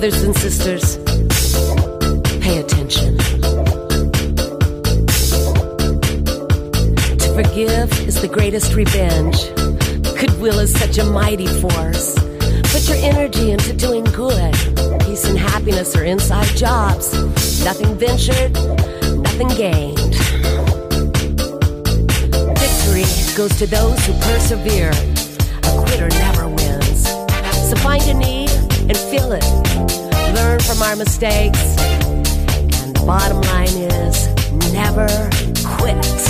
Brothers and sisters, pay attention. To forgive is the greatest revenge. Goodwill is such a mighty force. Put your energy into doing good. Peace and happiness are inside jobs. Nothing ventured, nothing gained. Victory goes to those who persevere. A quitter never wins. So find a need and feel it. Learn from our mistakes. And the bottom line is never quit.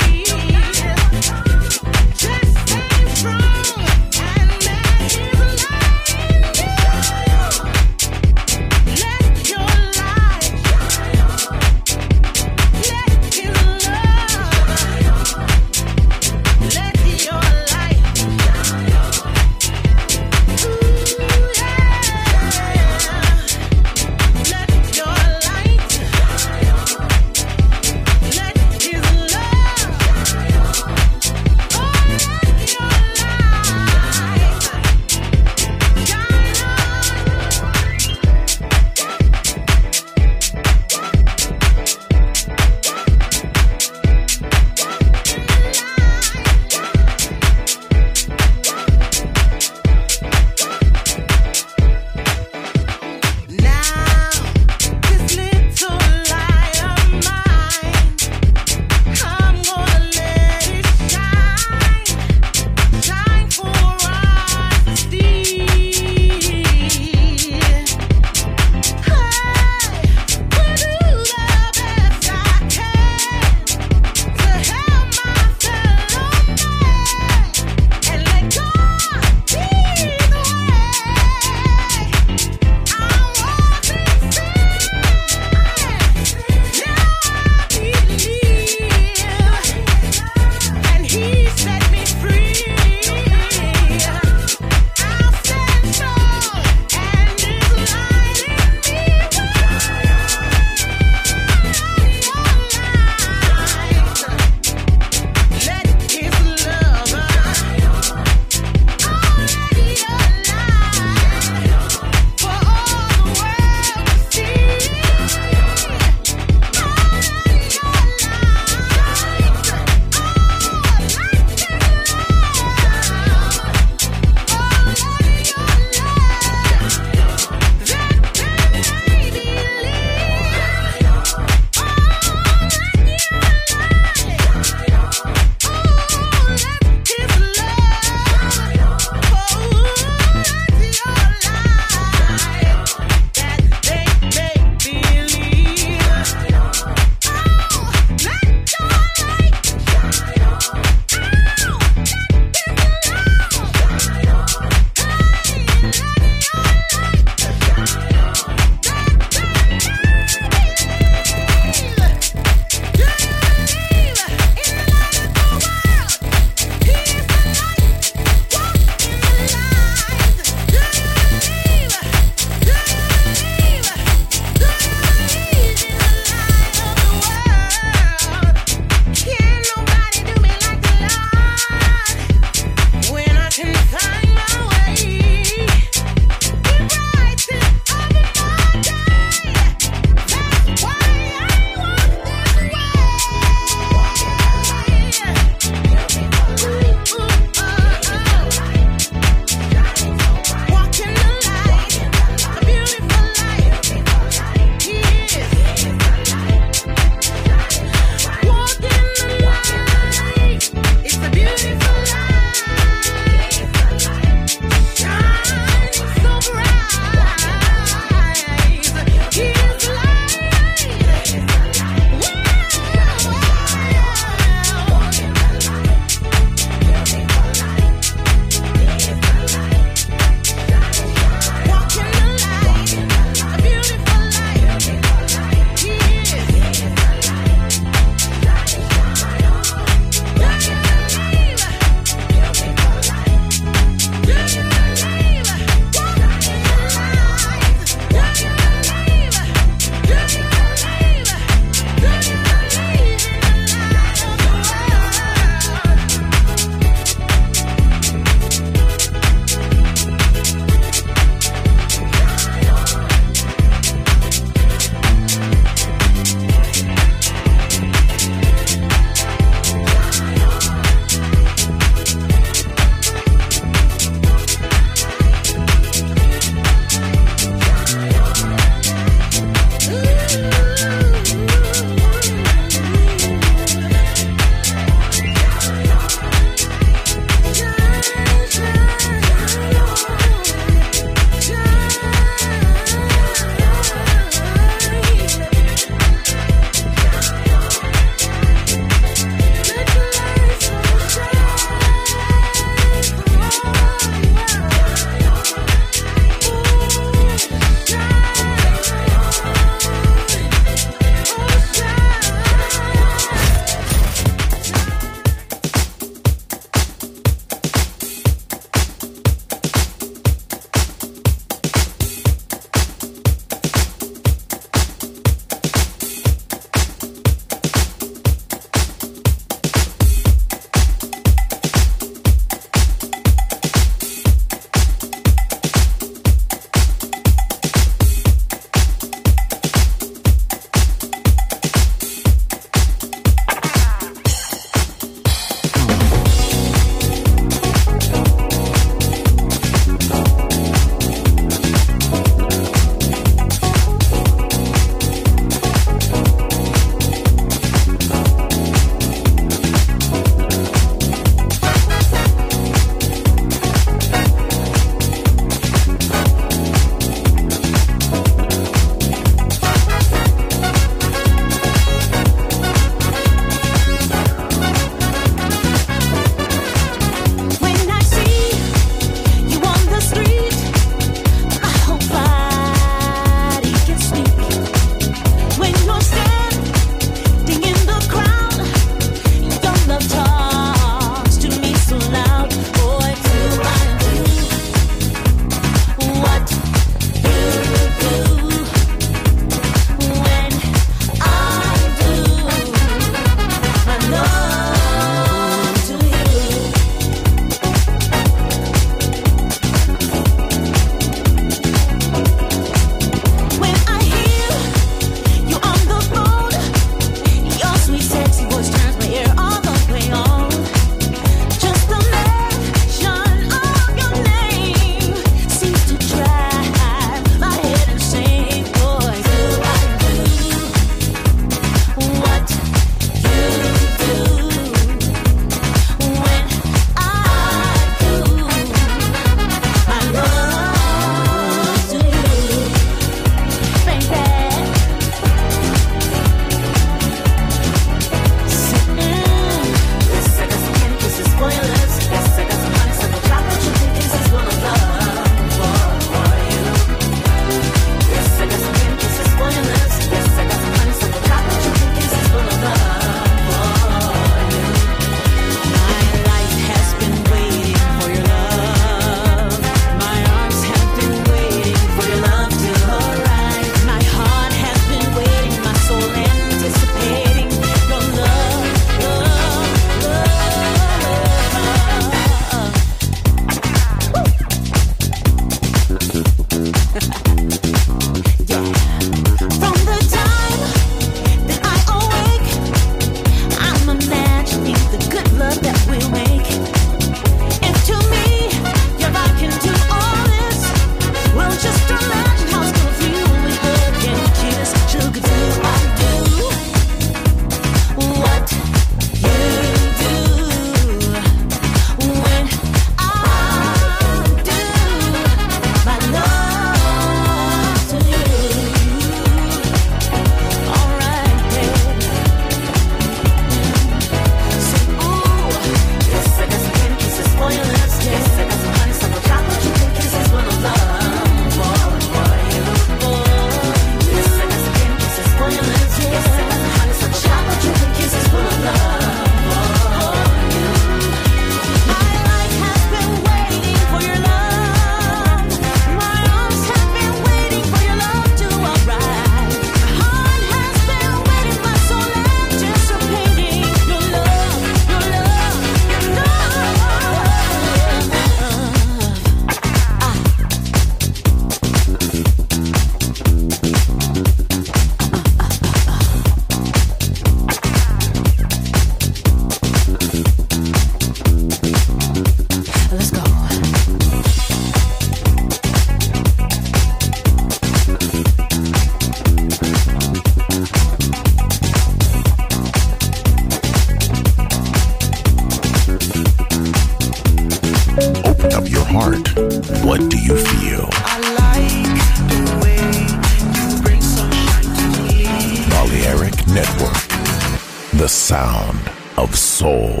Soul.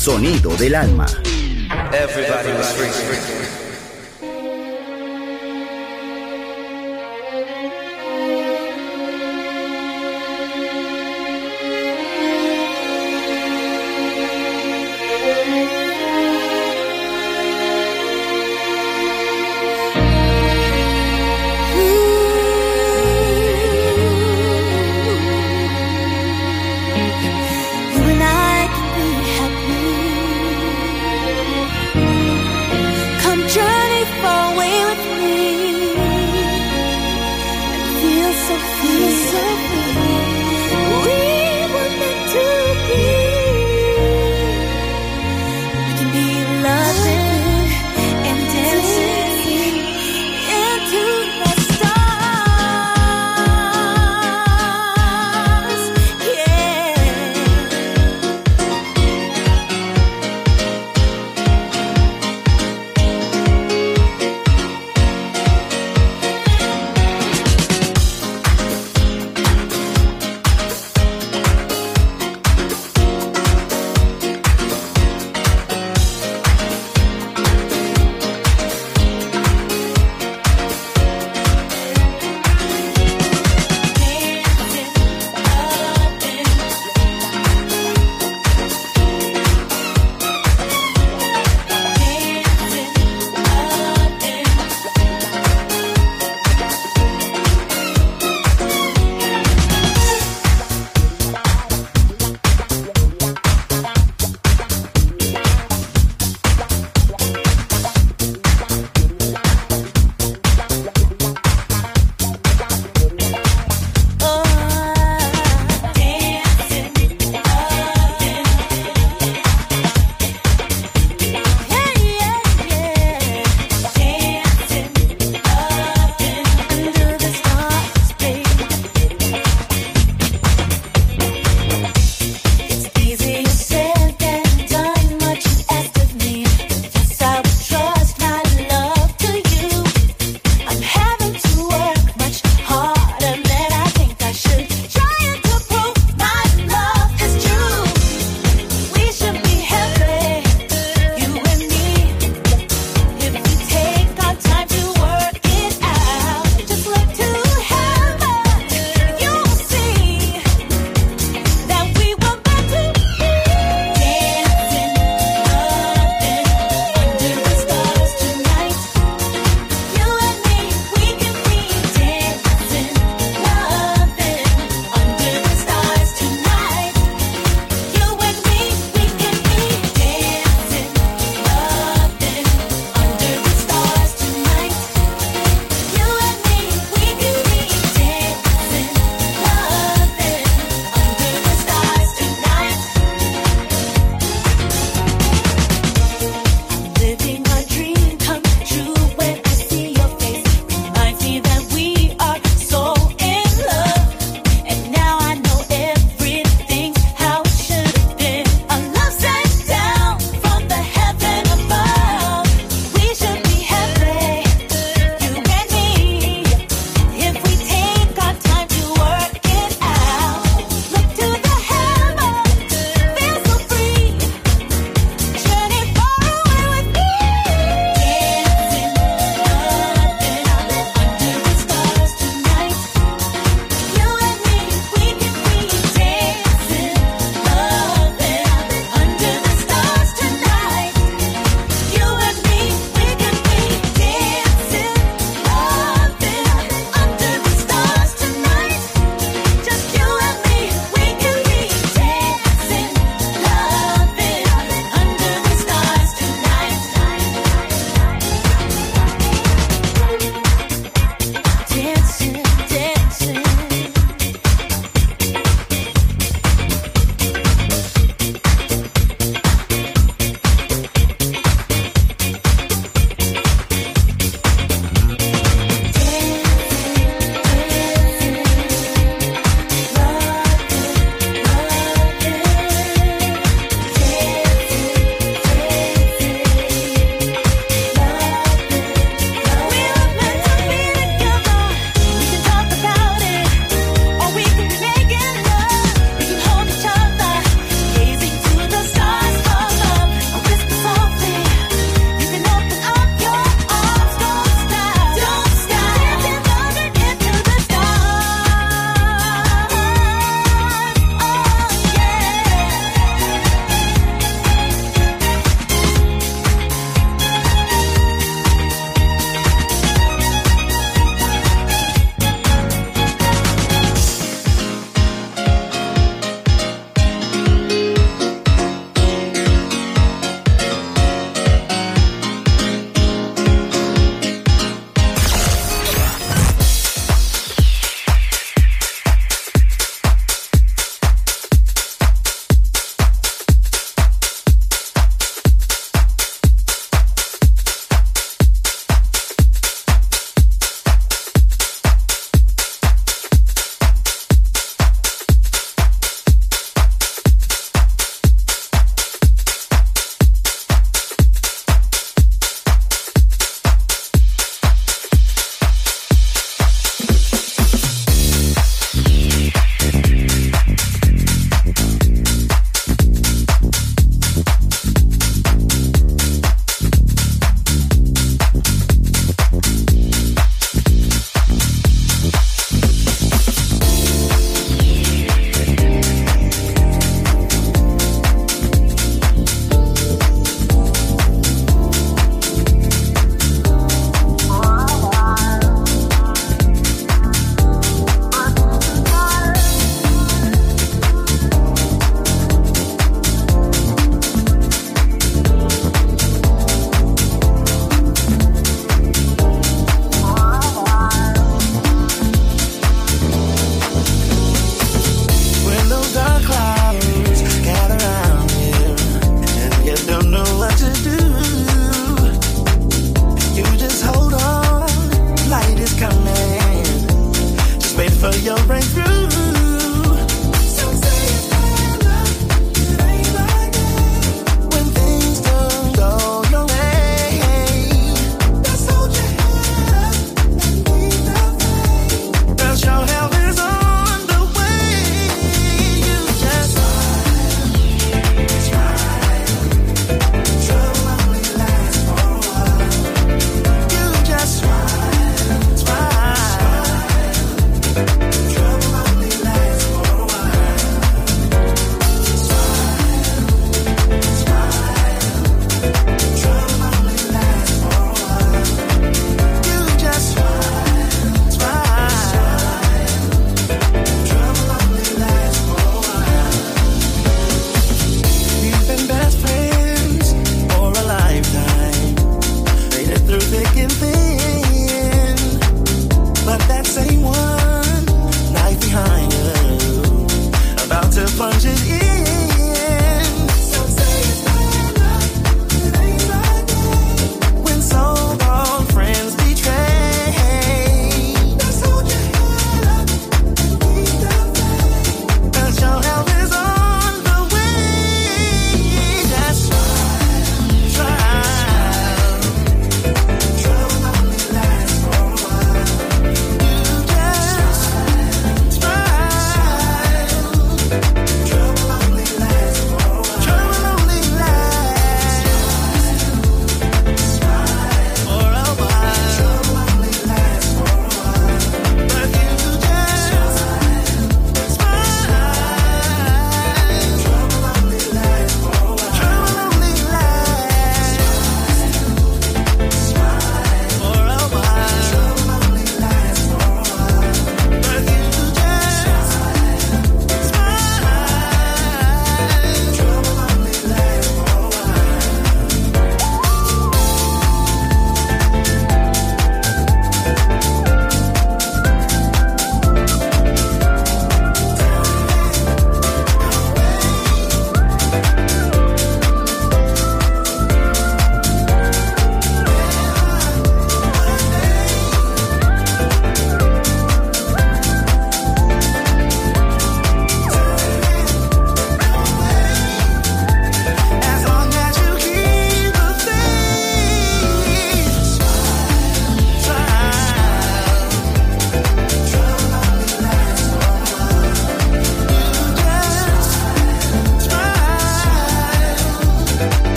Sonido del alma.